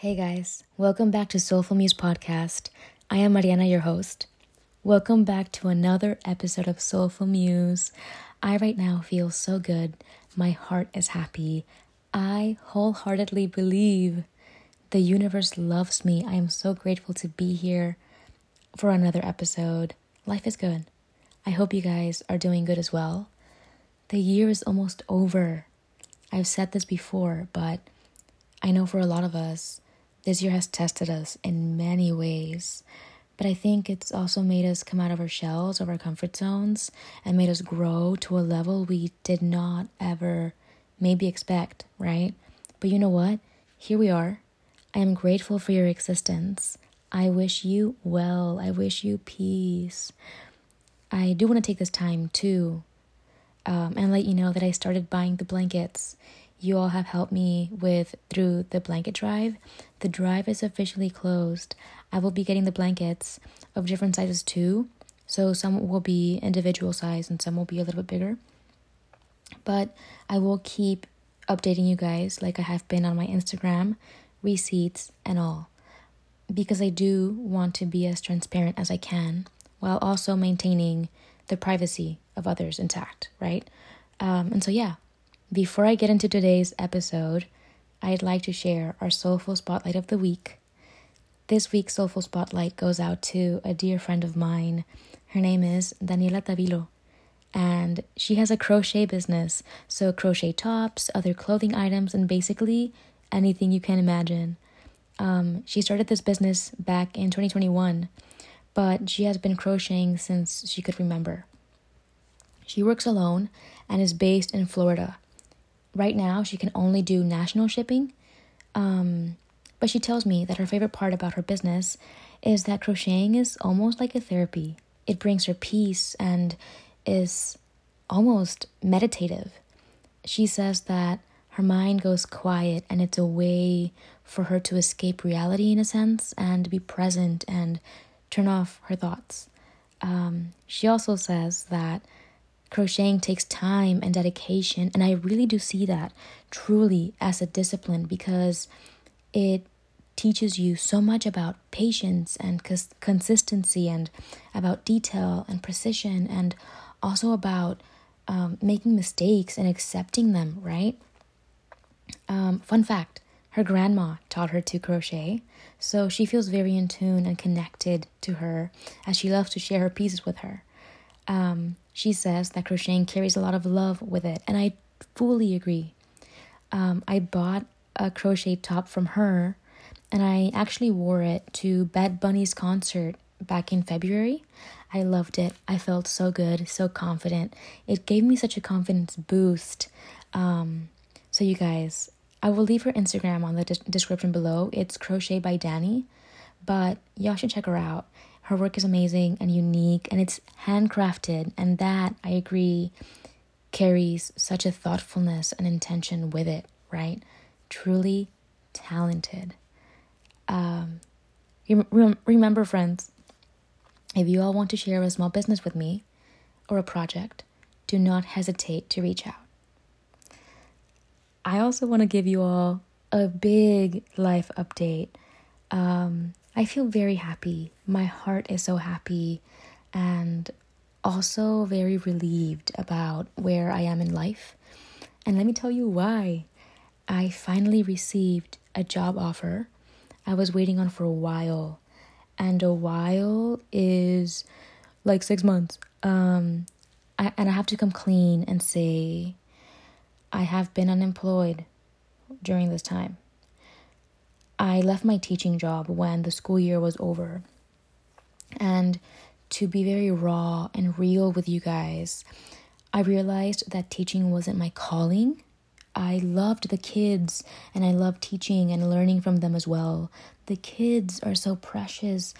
Hey guys, welcome back to Soulful Muse Podcast. I am Mariana, your host. Welcome back to another episode of Soulful Muse. I right now feel so good. My heart is happy. I wholeheartedly believe the universe loves me. I am so grateful to be here for another episode. Life is good. I hope you guys are doing good as well. The year is almost over. I've said this before, but I know for a lot of us, this year has tested us in many ways, but I think it's also made us come out of our shells, of our comfort zones, and made us grow to a level we did not ever maybe expect, right? But you know what? Here we are. I am grateful for your existence. I wish you well. I wish you peace. I do want to take this time too um, and let you know that I started buying the blankets you all have helped me with through the blanket drive. The drive is officially closed. I will be getting the blankets of different sizes too. So some will be individual size and some will be a little bit bigger. But I will keep updating you guys like I have been on my Instagram, receipts, and all. Because I do want to be as transparent as I can while also maintaining the privacy of others intact, right? Um, and so, yeah, before I get into today's episode, I'd like to share our Soulful Spotlight of the week. This week's Soulful Spotlight goes out to a dear friend of mine. Her name is Daniela Tavilo, and she has a crochet business. So, crochet tops, other clothing items, and basically anything you can imagine. Um, she started this business back in 2021, but she has been crocheting since she could remember. She works alone and is based in Florida right now she can only do national shipping. Um, but she tells me that her favorite part about her business is that crocheting is almost like a therapy. It brings her peace and is almost meditative. She says that her mind goes quiet and it's a way for her to escape reality in a sense and be present and turn off her thoughts. Um, she also says that Crocheting takes time and dedication, and I really do see that truly as a discipline because it teaches you so much about patience and cons- consistency and about detail and precision and also about um, making mistakes and accepting them, right? Um, fun fact her grandma taught her to crochet, so she feels very in tune and connected to her as she loves to share her pieces with her. Um, she says that crocheting carries a lot of love with it, and I fully agree. Um, I bought a crochet top from her, and I actually wore it to Bad Bunny's concert back in February. I loved it. I felt so good, so confident. It gave me such a confidence boost. Um, so, you guys, I will leave her Instagram on the de- description below. It's Crochet by Dani, but y'all should check her out. Her work is amazing and unique and it's handcrafted, and that I agree carries such a thoughtfulness and intention with it, right? Truly talented. Um, remember, friends, if you all want to share a small business with me or a project, do not hesitate to reach out. I also want to give you all a big life update. Um, I feel very happy. My heart is so happy and also very relieved about where I am in life. And let me tell you why. I finally received a job offer I was waiting on for a while. And a while is like six months. Um, I, and I have to come clean and say I have been unemployed during this time. I left my teaching job when the school year was over. And to be very raw and real with you guys, I realized that teaching wasn't my calling. I loved the kids and I loved teaching and learning from them as well. The kids are so precious.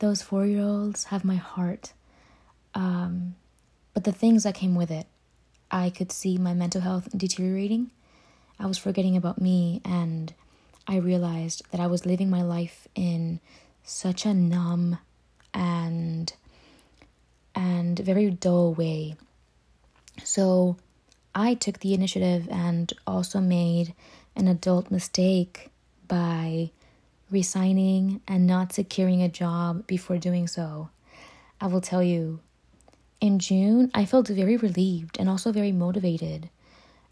Those four year olds have my heart. Um, but the things that came with it, I could see my mental health deteriorating. I was forgetting about me and I realized that I was living my life in such a numb and and very dull way. So I took the initiative and also made an adult mistake by resigning and not securing a job before doing so. I will tell you, in June, I felt very relieved and also very motivated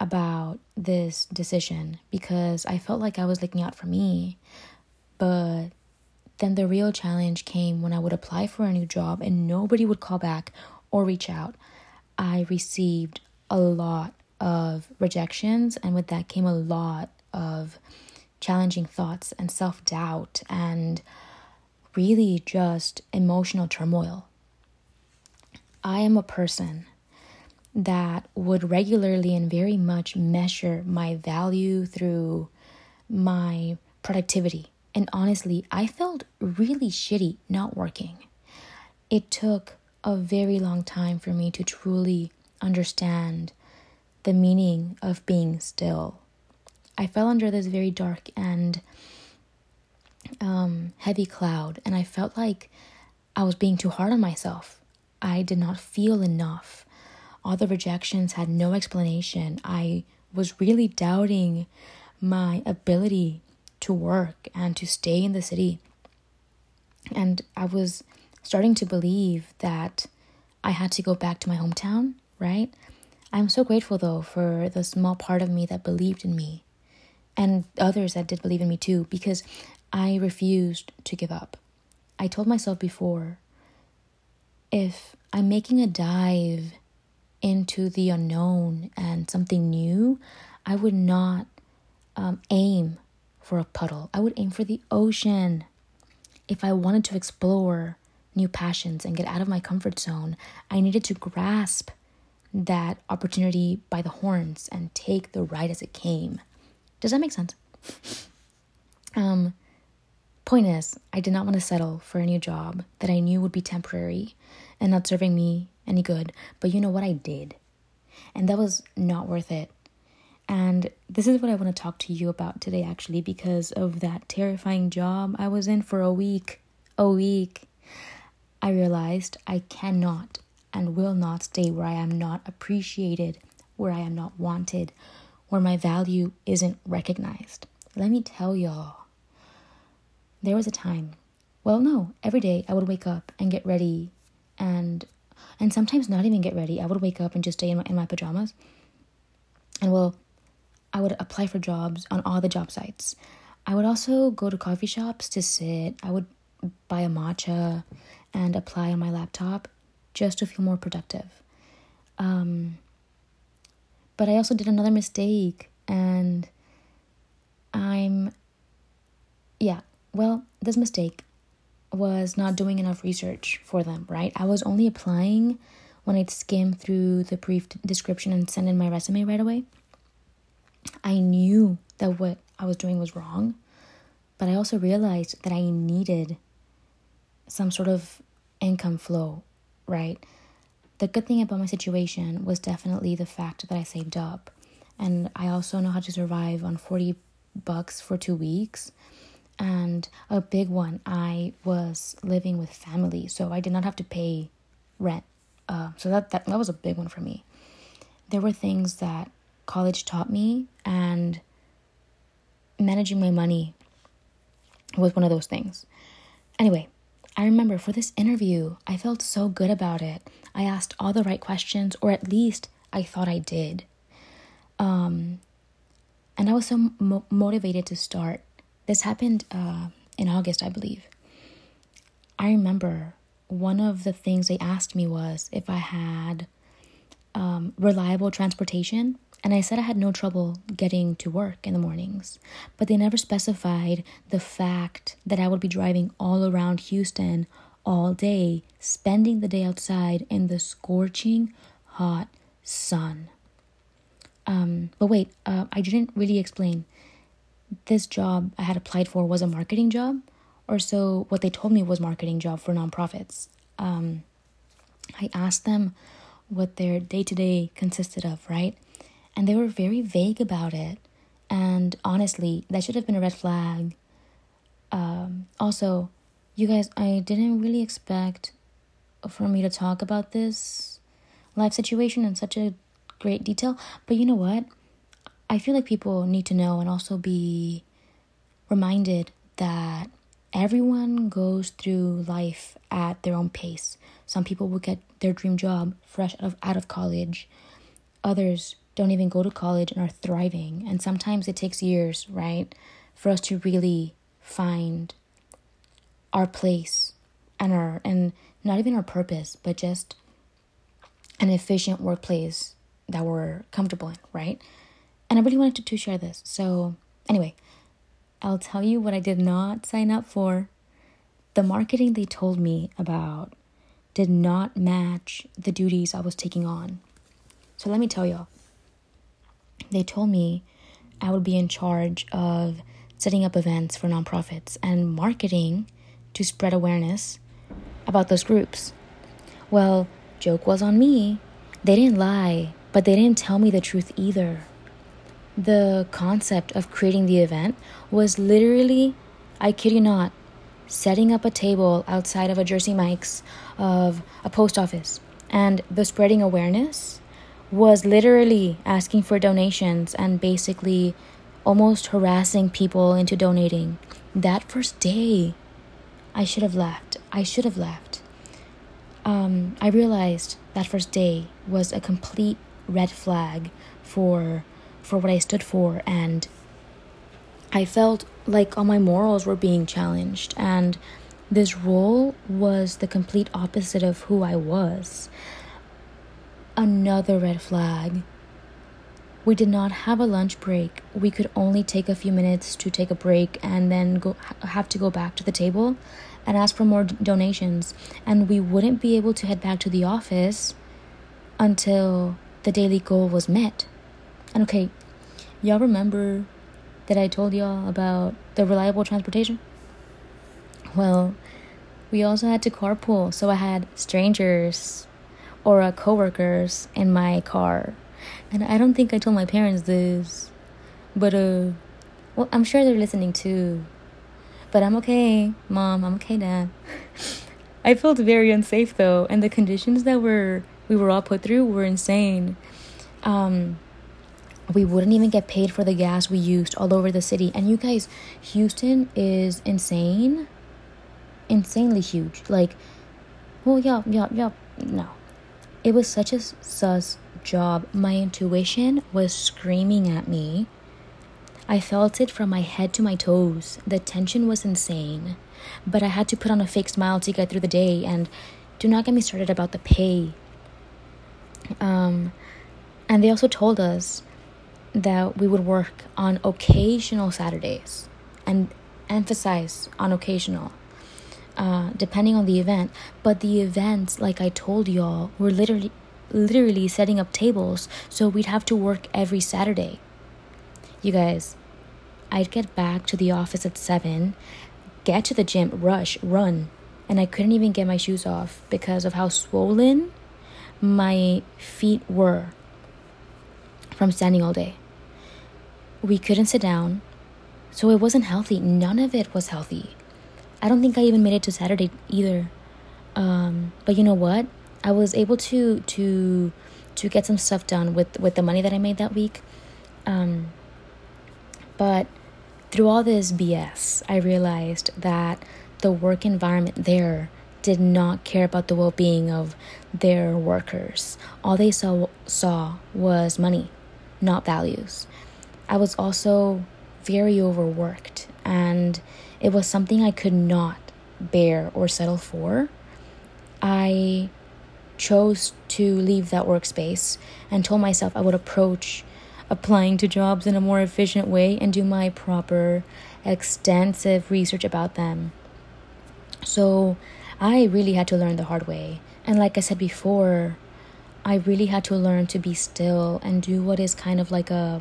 about this decision because I felt like I was looking out for me. But then the real challenge came when I would apply for a new job and nobody would call back or reach out. I received a lot of rejections, and with that came a lot of challenging thoughts and self doubt and really just emotional turmoil. I am a person that would regularly and very much measure my value through my productivity. And honestly, I felt really shitty not working. It took a very long time for me to truly understand the meaning of being still. I fell under this very dark and um, heavy cloud, and I felt like I was being too hard on myself. I did not feel enough. All the rejections had no explanation. I was really doubting my ability to work and to stay in the city. And I was starting to believe that I had to go back to my hometown, right? I'm so grateful though for the small part of me that believed in me and others that did believe in me too because I refused to give up. I told myself before if I'm making a dive into the unknown and something new, I would not um, aim for a puddle. I would aim for the ocean. If I wanted to explore new passions and get out of my comfort zone, I needed to grasp that opportunity by the horns and take the ride as it came. Does that make sense? um, point is, I did not want to settle for a new job that I knew would be temporary and not serving me any good. But you know what? I did. And that was not worth it. And this is what I want to talk to you about today, actually, because of that terrifying job I was in for a week. A week. I realized I cannot and will not stay where I am not appreciated, where I am not wanted, where my value isn't recognized. Let me tell y'all, there was a time, well, no, every day I would wake up and get ready and and sometimes not even get ready. I would wake up and just stay in my, in my pajamas. And well, I would apply for jobs on all the job sites. I would also go to coffee shops to sit. I would buy a matcha and apply on my laptop just to feel more productive. Um, but I also did another mistake, and I'm, yeah, well, this mistake was not doing enough research for them, right? I was only applying when I'd skim through the brief description and send in my resume right away. I knew that what I was doing was wrong, but I also realized that I needed some sort of income flow right? The good thing about my situation was definitely the fact that I saved up. And I also know how to survive on 40 bucks for two weeks. And a big one, I was living with family, so I did not have to pay rent. Uh, so that, that, that was a big one for me. There were things that college taught me, and managing my money was one of those things. Anyway, I remember for this interview, I felt so good about it. I asked all the right questions, or at least I thought I did. Um, and I was so mo- motivated to start. This happened uh, in August, I believe. I remember one of the things they asked me was if I had um, reliable transportation and I said I had no trouble getting to work in the mornings, but they never specified the fact that I would be driving all around Houston all day, spending the day outside in the scorching hot sun. Um, but wait, uh, I didn't really explain. This job I had applied for was a marketing job, or so what they told me was marketing job for nonprofits. Um, I asked them what their day to day consisted of, right? and they were very vague about it. And honestly, that should have been a red flag. Um, also, you guys, I didn't really expect for me to talk about this life situation in such a great detail. But you know what? I feel like people need to know and also be reminded that everyone goes through life at their own pace. Some people will get their dream job fresh out of, out of college. Others don't even go to college and are thriving. And sometimes it takes years, right, for us to really find our place and our and not even our purpose, but just an efficient workplace that we're comfortable in, right? And I really wanted to, to share this. So, anyway, I'll tell you what I did not sign up for. The marketing they told me about did not match the duties I was taking on. So, let me tell y'all. They told me I would be in charge of setting up events for nonprofits and marketing to spread awareness about those groups. Well, joke was on me. They didn't lie, but they didn't tell me the truth either. The concept of creating the event was literally, I kid you not, setting up a table outside of a Jersey Mike's of a post office. And the spreading awareness was literally asking for donations and basically almost harassing people into donating. That first day, I should have left. I should have left. Um, I realized that first day was a complete red flag for for what I stood for and I felt like all my morals were being challenged and this role was the complete opposite of who I was. Another red flag. We did not have a lunch break. We could only take a few minutes to take a break and then go have to go back to the table and ask for more donations and we wouldn't be able to head back to the office until the daily goal was met. And okay, y'all remember that I told y'all about the reliable transportation? Well, we also had to carpool, so I had strangers or uh, coworkers in my car. And I don't think I told my parents this, but uh well, I'm sure they're listening too. But I'm okay, mom, I'm okay, dad. I felt very unsafe though, and the conditions that were we were all put through were insane. Um, we wouldn't even get paid for the gas we used all over the city. And you guys, Houston is insane, insanely huge. Like, well, yeah, yeah, yeah, no. It was such a sus job. My intuition was screaming at me. I felt it from my head to my toes. The tension was insane. But I had to put on a fake smile to get through the day. And do not get me started about the pay. Um, and they also told us that we would work on occasional Saturdays and emphasize on occasional, uh, depending on the event. But the events, like I told y'all, were literally literally setting up tables, so we'd have to work every Saturday. You guys, I'd get back to the office at 7, get to the gym, rush, run, and I couldn't even get my shoes off because of how swollen my feet were from standing all day. We couldn't sit down, so it wasn't healthy. None of it was healthy. I don't think I even made it to Saturday either. Um, but you know what? I was able to to to get some stuff done with with the money that I made that week. Um, but through all this BS, I realized that the work environment there did not care about the well-being of their workers. All they saw saw was money, not values. I was also very overworked and it was something I could not bear or settle for. I chose to leave that workspace and told myself I would approach applying to jobs in a more efficient way and do my proper, extensive research about them. So I really had to learn the hard way. And like I said before, I really had to learn to be still and do what is kind of like a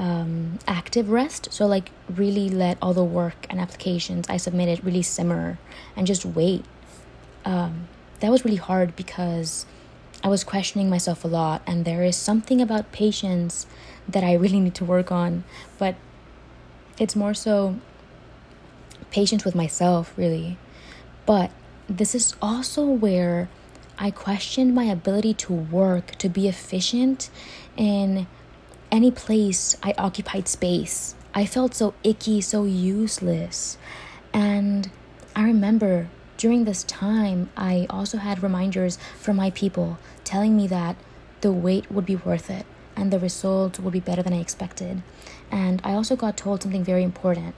um, active rest. So, like, really let all the work and applications I submitted really simmer and just wait. Um, that was really hard because I was questioning myself a lot, and there is something about patience that I really need to work on, but it's more so patience with myself, really. But this is also where I questioned my ability to work, to be efficient in any place I occupied space. I felt so icky, so useless. And I remember during this time, I also had reminders from my people telling me that the wait would be worth it and the results would be better than I expected. And I also got told something very important.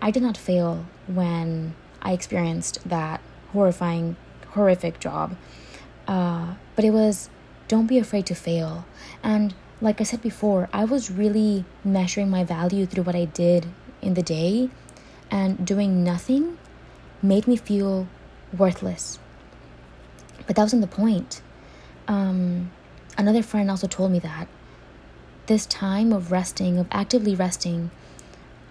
I did not fail when I experienced that horrifying, horrific job. Uh, but it was don't be afraid to fail. And like I said before, I was really measuring my value through what I did in the day, and doing nothing made me feel worthless. But that wasn't the point. Um, another friend also told me that this time of resting, of actively resting,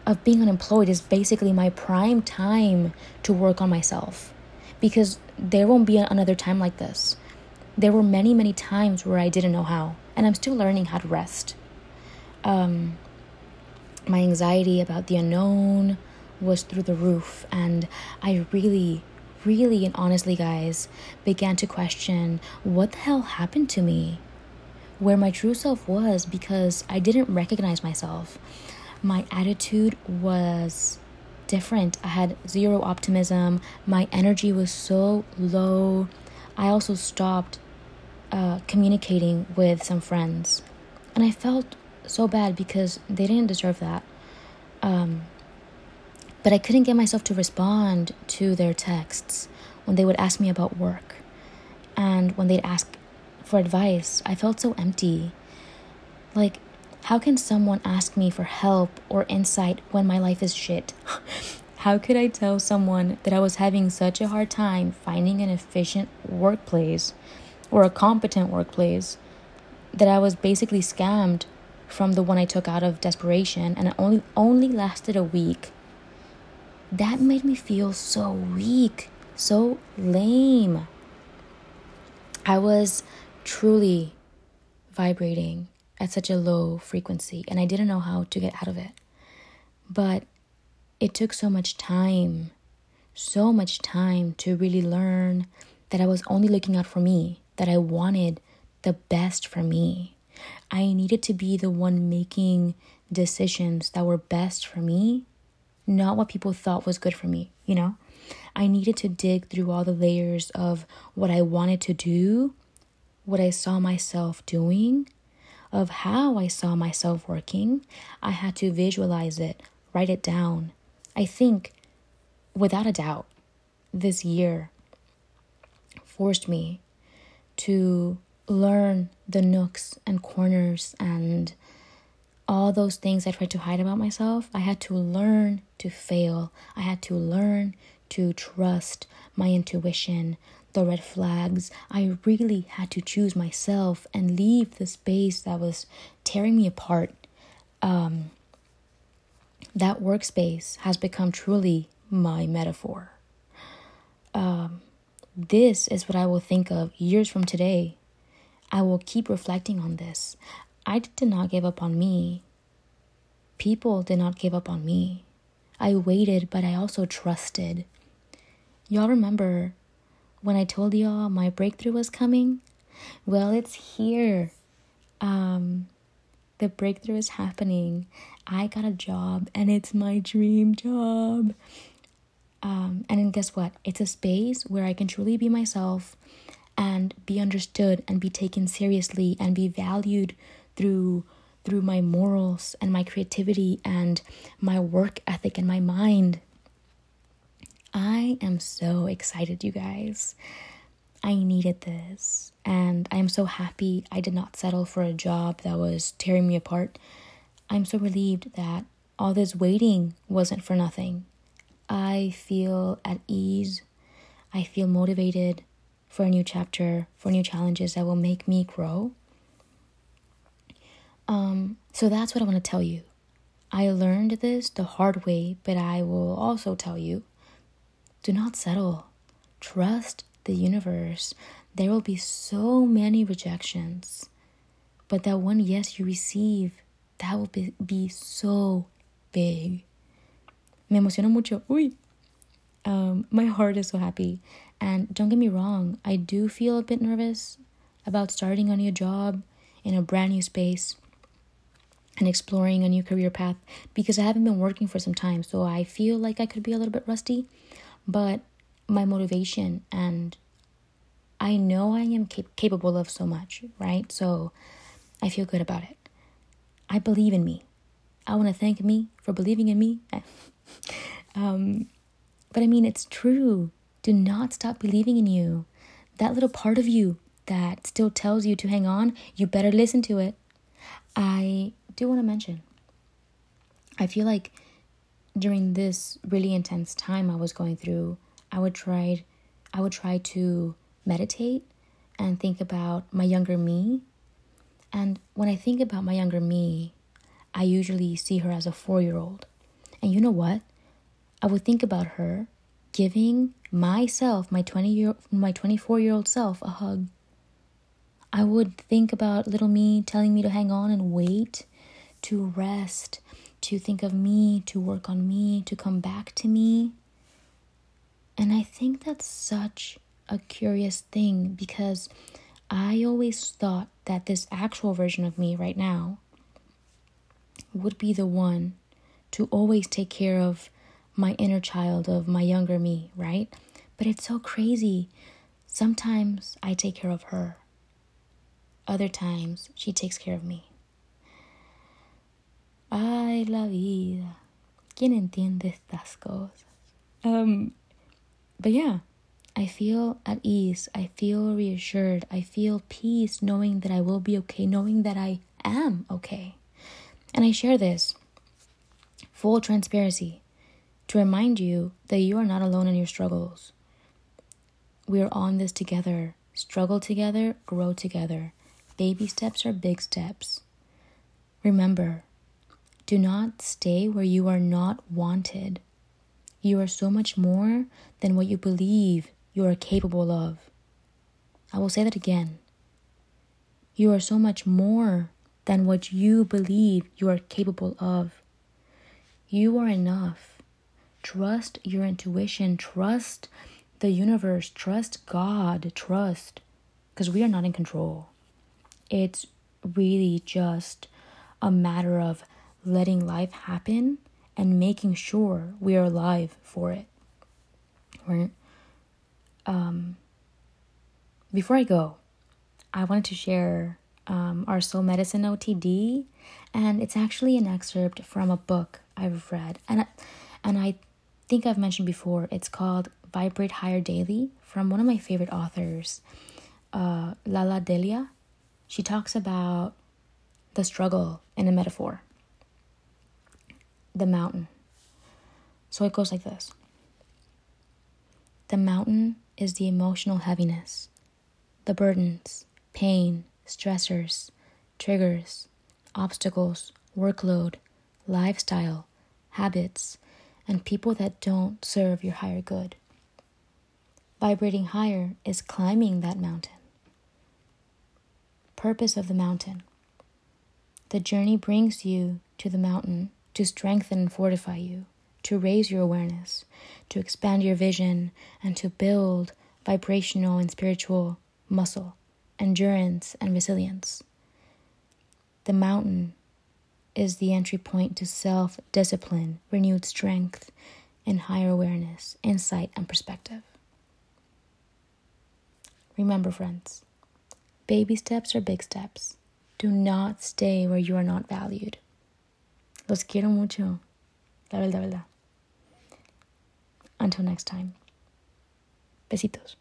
of being unemployed is basically my prime time to work on myself because there won't be another time like this. There were many, many times where I didn't know how, and I'm still learning how to rest. Um, my anxiety about the unknown was through the roof, and I really, really, and honestly, guys, began to question what the hell happened to me, where my true self was, because I didn't recognize myself. My attitude was different. I had zero optimism. My energy was so low. I also stopped uh, communicating with some friends. And I felt so bad because they didn't deserve that. Um, but I couldn't get myself to respond to their texts when they would ask me about work. And when they'd ask for advice, I felt so empty. Like, how can someone ask me for help or insight when my life is shit? How could I tell someone that I was having such a hard time finding an efficient workplace or a competent workplace that I was basically scammed from the one I took out of desperation and it only only lasted a week. That made me feel so weak, so lame. I was truly vibrating at such a low frequency and I didn't know how to get out of it. But it took so much time, so much time to really learn that I was only looking out for me that I wanted the best for me. I needed to be the one making decisions that were best for me, not what people thought was good for me, you know? I needed to dig through all the layers of what I wanted to do, what I saw myself doing, of how I saw myself working. I had to visualize it, write it down. I think, without a doubt, this year forced me to learn the nooks and corners and all those things I tried to hide about myself. I had to learn to fail. I had to learn to trust my intuition, the red flags. I really had to choose myself and leave the space that was tearing me apart. Um, that workspace has become truly my metaphor. Um, this is what I will think of years from today. I will keep reflecting on this. I did not give up on me. People did not give up on me. I waited, but I also trusted. Y'all remember when I told y'all my breakthrough was coming? Well, it's here. Um, the breakthrough is happening. I got a job and it's my dream job. Um, and then guess what? It's a space where I can truly be myself and be understood and be taken seriously and be valued through through my morals and my creativity and my work ethic and my mind. I am so excited, you guys. I needed this, and I am so happy I did not settle for a job that was tearing me apart. I'm so relieved that all this waiting wasn't for nothing. I feel at ease. I feel motivated for a new chapter, for new challenges that will make me grow. Um, so that's what I want to tell you. I learned this the hard way, but I will also tell you do not settle. Trust the universe. There will be so many rejections, but that one yes you receive, that will be, be so big. Me emociono mucho. Uy. Um, my heart is so happy. And don't get me wrong, I do feel a bit nervous about starting a new job in a brand new space. and exploring a new career path because I haven't been working for some time. So I feel like I could be a little bit rusty, but my motivation and I know I am cap- capable of so much, right? So I feel good about it. I believe in me. I want to thank me for believing in me. um, but I mean, it's true. Do not stop believing in you. That little part of you that still tells you to hang on, you better listen to it. I do want to mention I feel like during this really intense time I was going through, I would try I would try to meditate and think about my younger me. And when I think about my younger me, I usually see her as a 4-year-old. And you know what? I would think about her giving myself, my 20 year my 24 year old self a hug. I would think about little me telling me to hang on and wait, to rest, to think of me, to work on me, to come back to me. And I think that's such a curious thing because I always thought that this actual version of me right now would be the one to always take care of my inner child of my younger me, right? But it's so crazy. Sometimes I take care of her. Other times she takes care of me. Ay, la vida. ¿Quién entiende estas cosas? Um, but yeah, I feel at ease. I feel reassured. I feel peace knowing that I will be okay, knowing that I am okay. And I share this full transparency to remind you that you are not alone in your struggles. We are on this together. Struggle together, grow together. Baby steps are big steps. Remember, do not stay where you are not wanted. You are so much more than what you believe you are capable of. I will say that again. You are so much more than what you believe you are capable of. You are enough. Trust your intuition, trust the universe, trust God, trust, because we are not in control. It's really just a matter of letting life happen and making sure we are alive for it. Right? Um, before I go, I wanted to share um, our Soul Medicine OTD, and it's actually an excerpt from a book I've read, and and I think I've mentioned before, it's called Vibrate Higher Daily from one of my favorite authors, uh, Lalah Delia. She talks about the struggle in a metaphor, the mountain. So it goes like this The mountain is the emotional heaviness, the burdens, pain, stressors, triggers, obstacles, workload, lifestyle, habits, and people that don't serve your higher good. Vibrating higher is climbing that mountain. Purpose of the mountain. The journey brings you to the mountain to strengthen and fortify you, to raise your awareness, to expand your vision, and to build vibrational and spiritual muscle, endurance, and resilience. The mountain is the entry point to self discipline, renewed strength, and higher awareness, insight, and perspective. Remember, friends, baby steps are big steps. Do not stay where you are not valued. Los quiero mucho. La verdad, verdad. Until next time. Besitos.